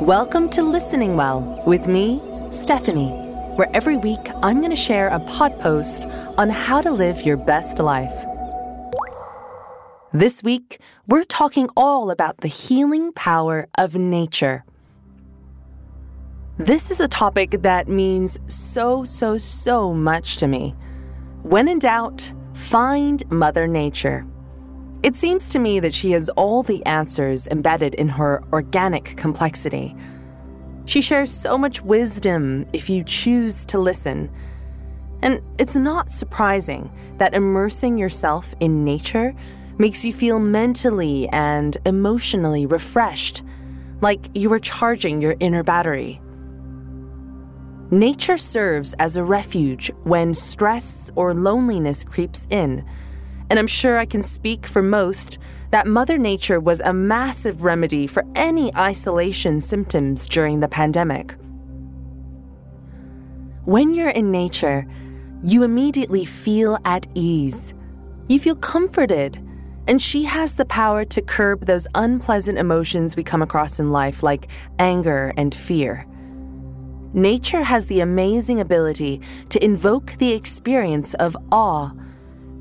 Welcome to Listening Well with me, Stephanie, where every week I'm going to share a pod post on how to live your best life. This week, we're talking all about the healing power of nature. This is a topic that means so, so, so much to me. When in doubt, find Mother Nature. It seems to me that she has all the answers embedded in her organic complexity. She shares so much wisdom if you choose to listen. And it's not surprising that immersing yourself in nature makes you feel mentally and emotionally refreshed, like you are charging your inner battery. Nature serves as a refuge when stress or loneliness creeps in and I'm sure I can speak for most that Mother Nature was a massive remedy for any isolation symptoms during the pandemic. When you're in nature, you immediately feel at ease. You feel comforted, and she has the power to curb those unpleasant emotions we come across in life, like anger and fear. Nature has the amazing ability to invoke the experience of awe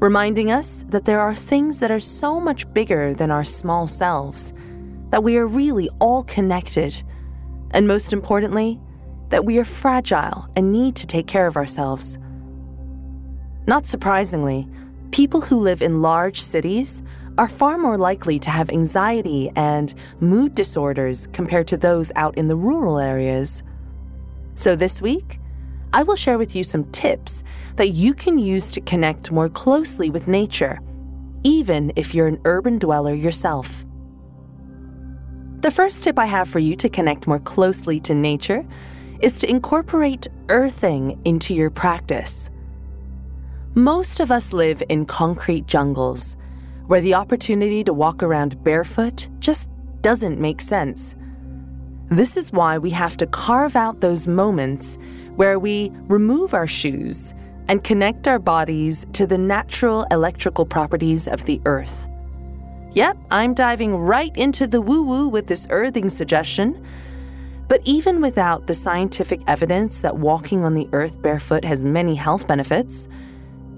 reminding us that there are things that are so much bigger than our small selves, that we are really all connected, and most importantly, that we are fragile and need to take care of ourselves. Not surprisingly, people who live in large cities are far more likely to have anxiety and mood disorders compared to those out in the rural areas. So this week, I will share with you some tips that you can use to connect more closely with nature, even if you're an urban dweller yourself. The first tip I have for you to connect more closely to nature is to incorporate earthing into your practice. Most of us live in concrete jungles where the opportunity to walk around barefoot just doesn't make sense. This is why we have to carve out those moments where we remove our shoes and connect our bodies to the natural electrical properties of the earth. Yep, I'm diving right into the woo woo with this earthing suggestion. But even without the scientific evidence that walking on the earth barefoot has many health benefits,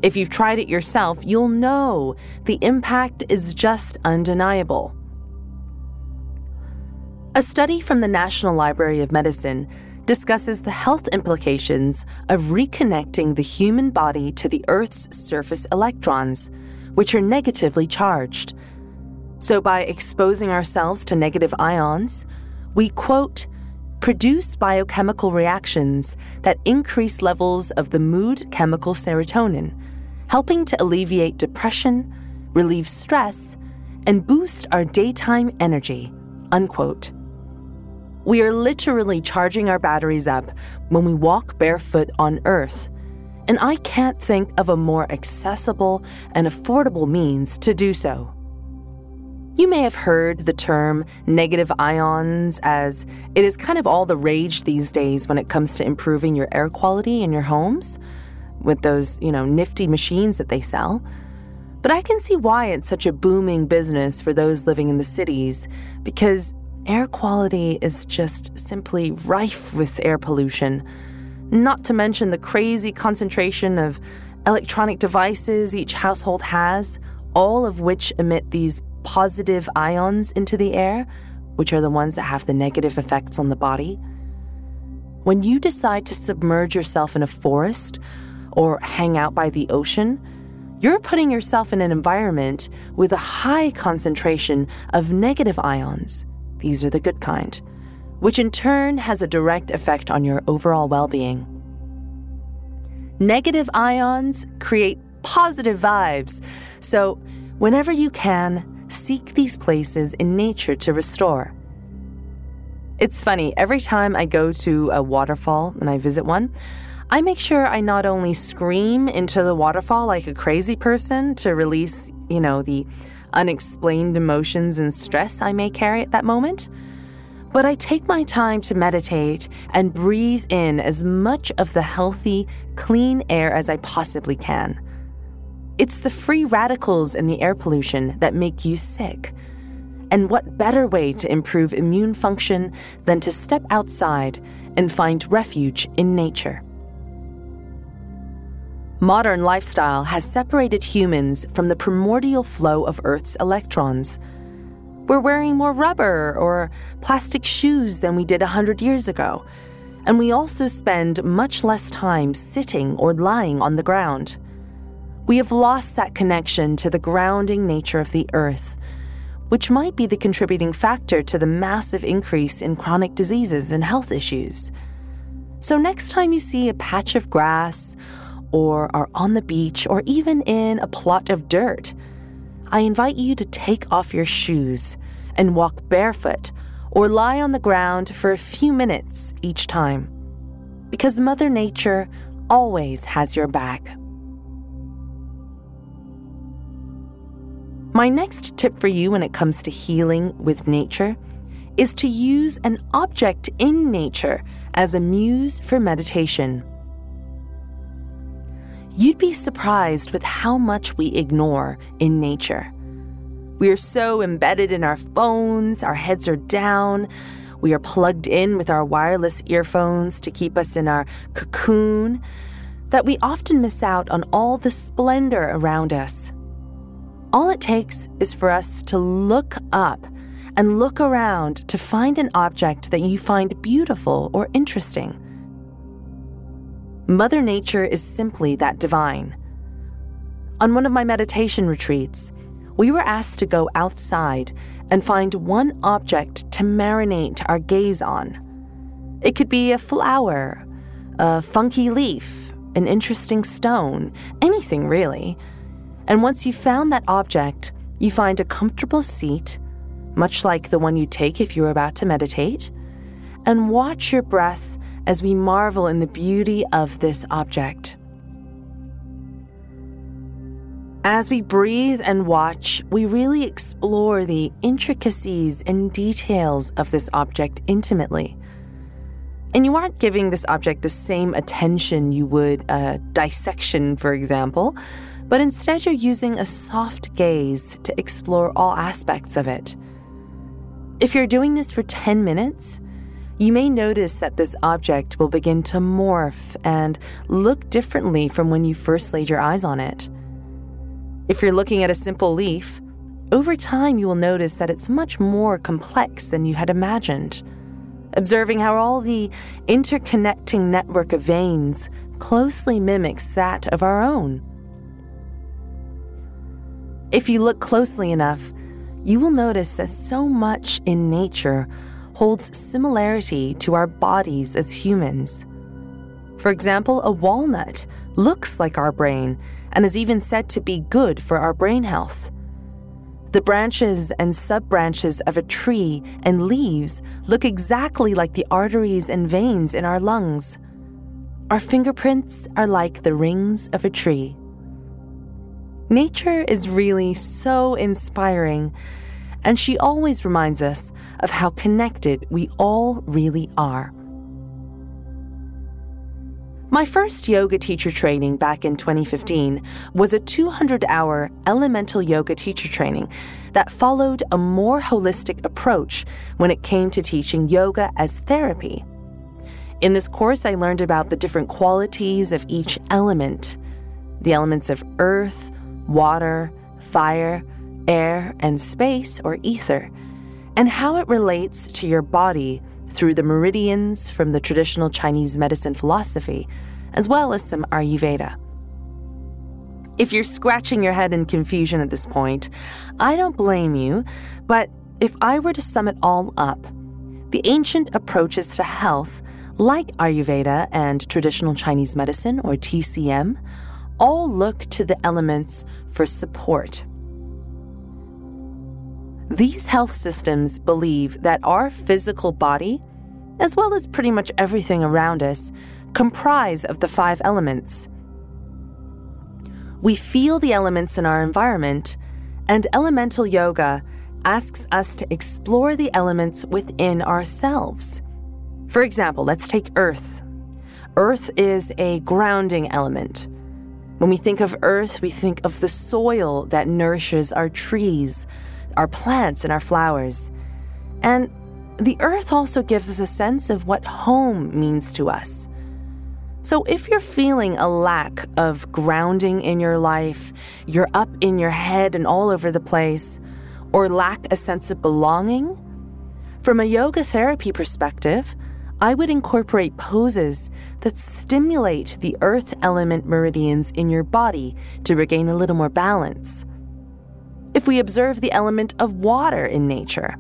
if you've tried it yourself, you'll know the impact is just undeniable. A study from the National Library of Medicine discusses the health implications of reconnecting the human body to the Earth's surface electrons, which are negatively charged. So, by exposing ourselves to negative ions, we, quote, produce biochemical reactions that increase levels of the mood chemical serotonin, helping to alleviate depression, relieve stress, and boost our daytime energy, unquote. We are literally charging our batteries up when we walk barefoot on Earth. And I can't think of a more accessible and affordable means to do so. You may have heard the term negative ions as it is kind of all the rage these days when it comes to improving your air quality in your homes with those, you know, nifty machines that they sell. But I can see why it's such a booming business for those living in the cities because air quality is just simply rife with air pollution. Not to mention the crazy concentration of electronic devices each household has, all of which emit these positive ions into the air, which are the ones that have the negative effects on the body. When you decide to submerge yourself in a forest or hang out by the ocean, you're putting yourself in an environment with a high concentration of negative ions. These are the good kind, which in turn has a direct effect on your overall well being. Negative ions create positive vibes, so whenever you can, seek these places in nature to restore. It's funny, every time I go to a waterfall and I visit one, I make sure I not only scream into the waterfall like a crazy person to release, you know, the unexplained emotions and stress I may carry at that moment. But I take my time to meditate and breathe in as much of the healthy, clean air as I possibly can. It's the free radicals in the air pollution that make you sick. And what better way to improve immune function than to step outside and find refuge in nature? Modern lifestyle has separated humans from the primordial flow of Earth's electrons. We're wearing more rubber or plastic shoes than we did a hundred years ago, and we also spend much less time sitting or lying on the ground. We have lost that connection to the grounding nature of the earth, which might be the contributing factor to the massive increase in chronic diseases and health issues. So, next time you see a patch of grass, or are on the beach, or even in a plot of dirt, I invite you to take off your shoes and walk barefoot or lie on the ground for a few minutes each time. Because Mother Nature always has your back. My next tip for you when it comes to healing with nature is to use an object in nature as a muse for meditation. You'd be surprised with how much we ignore in nature. We are so embedded in our phones, our heads are down, we are plugged in with our wireless earphones to keep us in our cocoon, that we often miss out on all the splendor around us. All it takes is for us to look up and look around to find an object that you find beautiful or interesting. Mother Nature is simply that divine. On one of my meditation retreats, we were asked to go outside and find one object to marinate our gaze on. It could be a flower, a funky leaf, an interesting stone, anything really. And once you've found that object, you find a comfortable seat, much like the one you take if you're about to meditate, and watch your breath as we marvel in the beauty of this object. As we breathe and watch, we really explore the intricacies and details of this object intimately. And you aren't giving this object the same attention you would a dissection, for example, but instead you're using a soft gaze to explore all aspects of it. If you're doing this for 10 minutes, you may notice that this object will begin to morph and look differently from when you first laid your eyes on it. If you're looking at a simple leaf, over time you will notice that it's much more complex than you had imagined. Observing how all the interconnecting network of veins closely mimics that of our own. If you look closely enough, you will notice that so much in nature holds similarity to our bodies as humans. For example, a walnut looks like our brain and is even said to be good for our brain health. The branches and sub-branches of a tree and leaves look exactly like the arteries and veins in our lungs. Our fingerprints are like the rings of a tree. Nature is really so inspiring and she always reminds us of how connected we all really are. My first yoga teacher training back in 2015 was a 200 hour elemental yoga teacher training that followed a more holistic approach when it came to teaching yoga as therapy. In this course, I learned about the different qualities of each element the elements of earth, water, fire, air, and space or ether, and how it relates to your body through the meridians from the traditional Chinese medicine philosophy, as well as some Ayurveda. If you're scratching your head in confusion at this point, I don't blame you, but if I were to sum it all up, the ancient approaches to health, like Ayurveda and traditional Chinese medicine or TCM, all look to the elements for support these health systems believe that our physical body, as well as pretty much everything around us, comprise of the five elements. We feel the elements in our environment, and elemental yoga asks us to explore the elements within ourselves. For example, let's take earth. Earth is a grounding element. When we think of earth, we think of the soil that nourishes our trees, our plants and our flowers. And the earth also gives us a sense of what home means to us. So, if you're feeling a lack of grounding in your life, you're up in your head and all over the place, or lack a sense of belonging, from a yoga therapy perspective, I would incorporate poses that stimulate the earth element meridians in your body to regain a little more balance. If we observe the element of water in nature,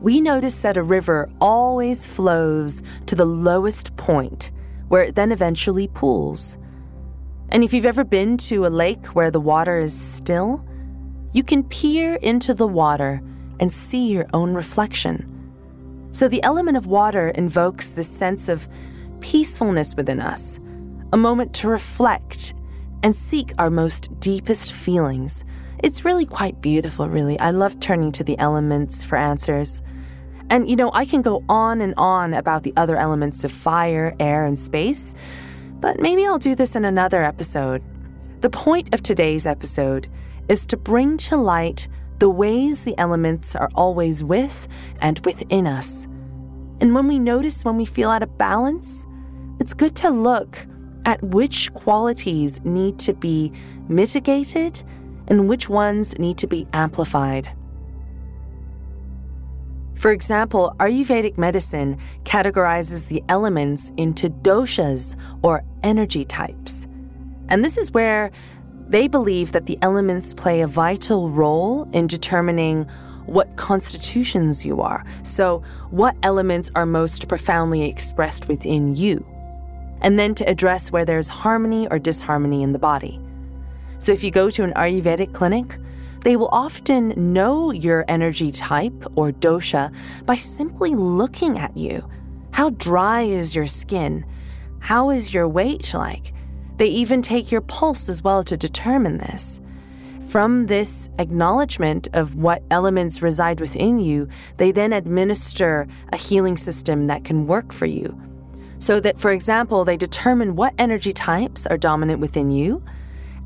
we notice that a river always flows to the lowest point, where it then eventually pools. And if you've ever been to a lake where the water is still, you can peer into the water and see your own reflection. So the element of water invokes this sense of peacefulness within us, a moment to reflect and seek our most deepest feelings. It's really quite beautiful, really. I love turning to the elements for answers. And you know, I can go on and on about the other elements of fire, air, and space, but maybe I'll do this in another episode. The point of today's episode is to bring to light the ways the elements are always with and within us. And when we notice when we feel out of balance, it's good to look at which qualities need to be mitigated and which ones need to be amplified. For example, Ayurvedic medicine categorizes the elements into doshas or energy types. And this is where they believe that the elements play a vital role in determining what constitutions you are. So, what elements are most profoundly expressed within you. And then to address where there's harmony or disharmony in the body. So, if you go to an Ayurvedic clinic, they will often know your energy type or dosha by simply looking at you. How dry is your skin? How is your weight like? They even take your pulse as well to determine this. From this acknowledgement of what elements reside within you, they then administer a healing system that can work for you. So that, for example, they determine what energy types are dominant within you,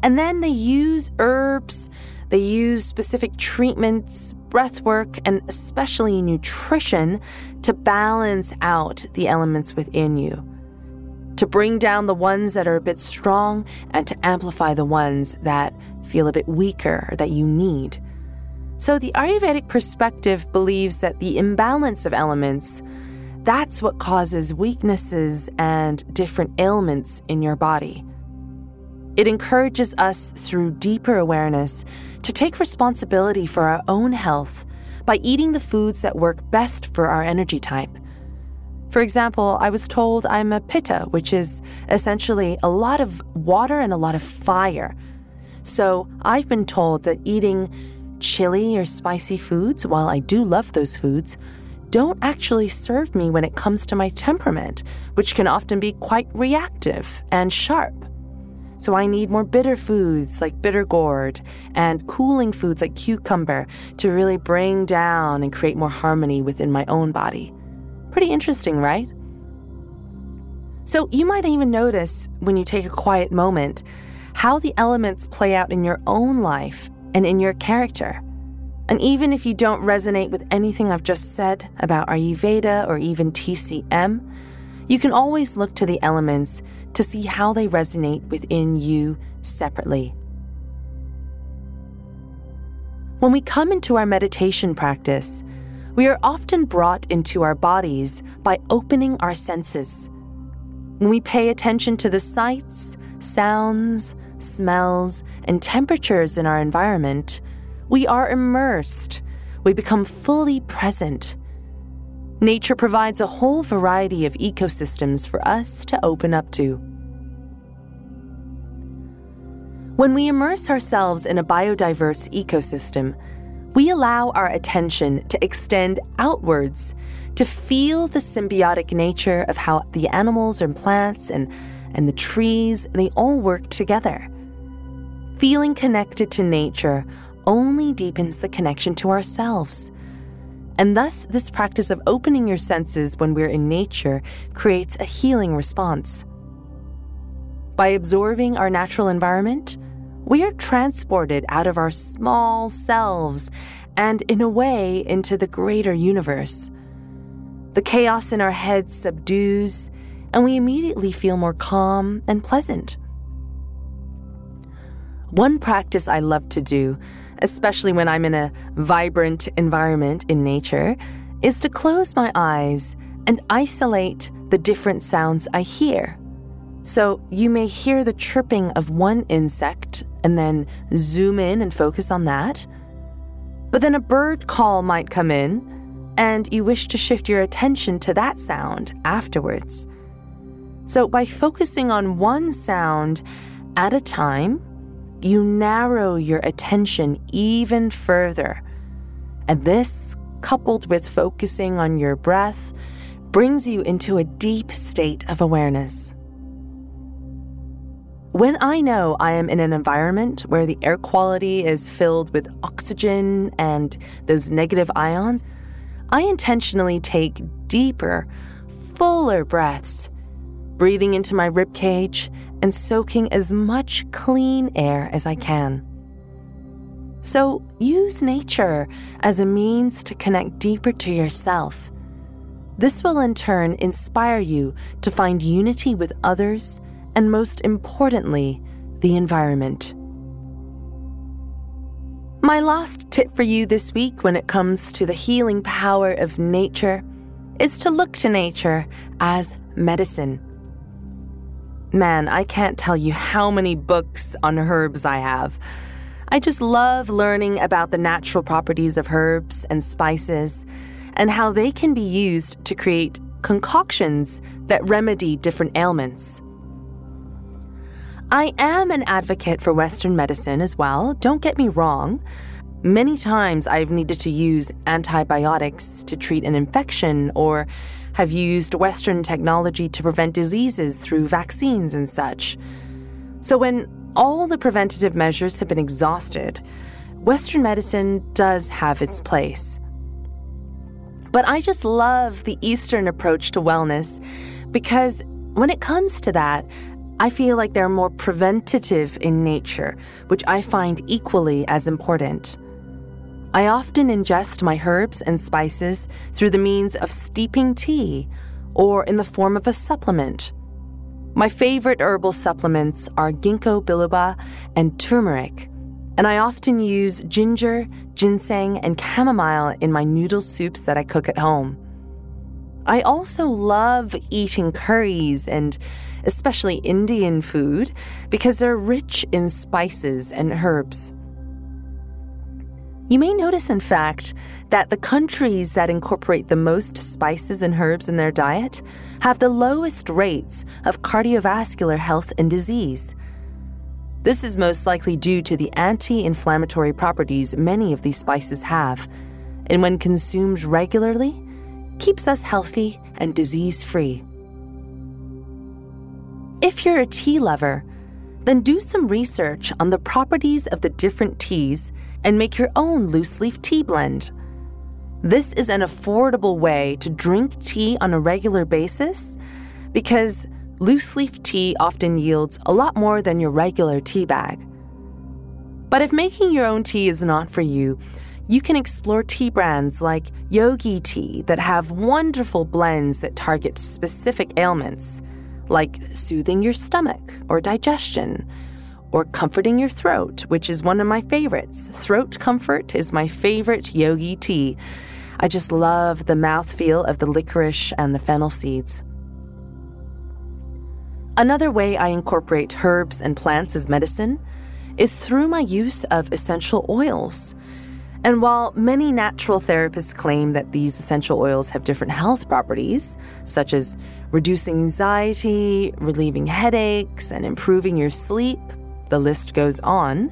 and then they use herbs, they use specific treatments, breath work, and especially nutrition to balance out the elements within you to bring down the ones that are a bit strong and to amplify the ones that feel a bit weaker that you need. So the Ayurvedic perspective believes that the imbalance of elements that's what causes weaknesses and different ailments in your body. It encourages us through deeper awareness to take responsibility for our own health by eating the foods that work best for our energy type for example, I was told I'm a pitta, which is essentially a lot of water and a lot of fire. So I've been told that eating chili or spicy foods, while I do love those foods, don't actually serve me when it comes to my temperament, which can often be quite reactive and sharp. So I need more bitter foods like bitter gourd and cooling foods like cucumber to really bring down and create more harmony within my own body. Pretty interesting, right? So, you might even notice when you take a quiet moment how the elements play out in your own life and in your character. And even if you don't resonate with anything I've just said about Ayurveda or even TCM, you can always look to the elements to see how they resonate within you separately. When we come into our meditation practice, we are often brought into our bodies by opening our senses. When we pay attention to the sights, sounds, smells, and temperatures in our environment, we are immersed. We become fully present. Nature provides a whole variety of ecosystems for us to open up to. When we immerse ourselves in a biodiverse ecosystem, we allow our attention to extend outwards to feel the symbiotic nature of how the animals and plants and, and the trees, they all work together. Feeling connected to nature only deepens the connection to ourselves. And thus, this practice of opening your senses when we're in nature creates a healing response. By absorbing our natural environment, we are transported out of our small selves and, in a way, into the greater universe. The chaos in our heads subdues, and we immediately feel more calm and pleasant. One practice I love to do, especially when I'm in a vibrant environment in nature, is to close my eyes and isolate the different sounds I hear. So you may hear the chirping of one insect and then zoom in and focus on that. But then a bird call might come in, and you wish to shift your attention to that sound afterwards. So by focusing on one sound at a time, you narrow your attention even further. And this, coupled with focusing on your breath, brings you into a deep state of awareness. When I know I am in an environment where the air quality is filled with oxygen and those negative ions, I intentionally take deeper, fuller breaths, breathing into my rib cage and soaking as much clean air as I can. So use nature as a means to connect deeper to yourself. This will in turn inspire you to find unity with others and most importantly, the environment. My last tip for you this week when it comes to the healing power of nature is to look to nature as medicine. Man, I can't tell you how many books on herbs I have. I just love learning about the natural properties of herbs and spices and how they can be used to create concoctions that remedy different ailments. I am an advocate for Western medicine as well, don't get me wrong. Many times I've needed to use antibiotics to treat an infection or have used Western technology to prevent diseases through vaccines and such. So when all the preventative measures have been exhausted, Western medicine does have its place. But I just love the Eastern approach to wellness because when it comes to that, I feel like they're more preventative in nature, which I find equally as important. I often ingest my herbs and spices through the means of steeping tea or in the form of a supplement. My favorite herbal supplements are ginkgo biloba and turmeric, and I often use ginger, ginseng, and chamomile in my noodle soups that I cook at home. I also love eating curries and especially Indian food, because they're rich in spices and herbs. You may notice, in fact, that the countries that incorporate the most spices and herbs in their diet have the lowest rates of cardiovascular health and disease. This is most likely due to the anti inflammatory properties many of these spices have, and when consumed regularly, keeps us healthy and disease free. If you're a tea lover, then do some research on the properties of the different teas and make your own loose leaf tea blend. This is an affordable way to drink tea on a regular basis because loose leaf tea often yields a lot more than your regular tea bag. But if making your own tea is not for you, you can explore tea brands like Yogi Tea that have wonderful blends that target specific ailments like soothing your stomach or digestion, or comforting your throat, which is one of my favorites. Throat comfort is my favorite yogi tea. I just love the mouthfeel of the licorice and the fennel seeds. Another way I incorporate herbs and plants as medicine is through my use of essential oils. And while many natural therapists claim that these essential oils have different health properties, such as reducing anxiety, relieving headaches, and improving your sleep, the list goes on,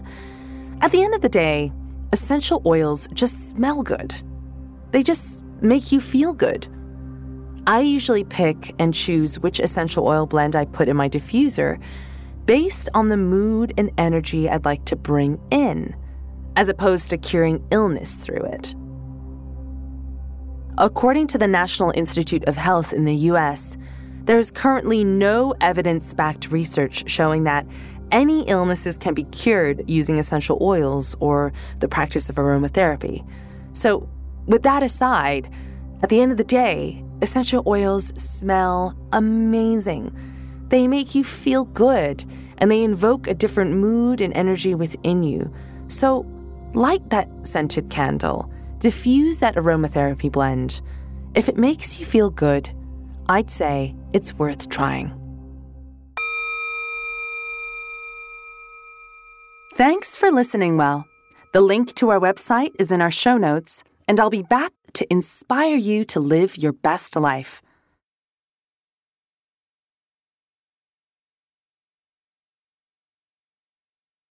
at the end of the day, essential oils just smell good. They just make you feel good. I usually pick and choose which essential oil blend I put in my diffuser based on the mood and energy I'd like to bring in as opposed to curing illness through it. According to the National Institute of Health in the US, there is currently no evidence backed research showing that any illnesses can be cured using essential oils or the practice of aromatherapy. So, with that aside, at the end of the day, essential oils smell amazing. They make you feel good and they invoke a different mood and energy within you. So, light that scented candle, diffuse that aromatherapy blend. If it makes you feel good, I'd say it's worth trying. Thanks for listening well. The link to our website is in our show notes, and I'll be back to inspire you to live your best life.